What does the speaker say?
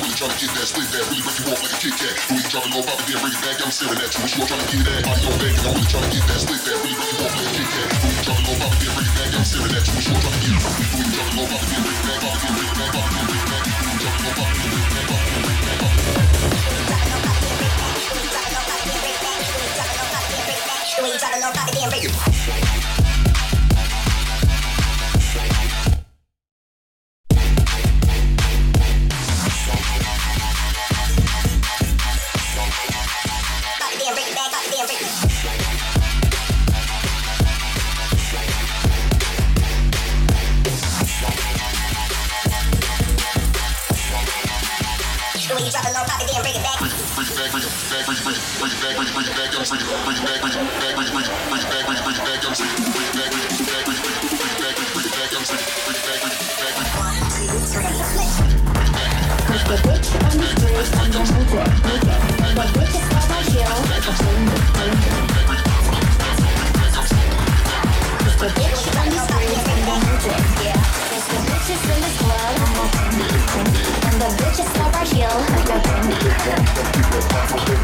on me, trying to get that split that. Really break you off like a Kit Kat. The way you drop it low, pop it, then bring it back. I'm staring at you, what you all trying to get at? Body on back, and I'm really trying to get that split that. Really break you off like a Kit Kat. The way you drop it low, pop it, then bring it back. I'm staring at you, what you all trying to get at? The way you drop it low, pop it, then bring it back. Pop it, then bring it back. Pop it, then bring it back. The way you drop it low, pop it, then bring it back.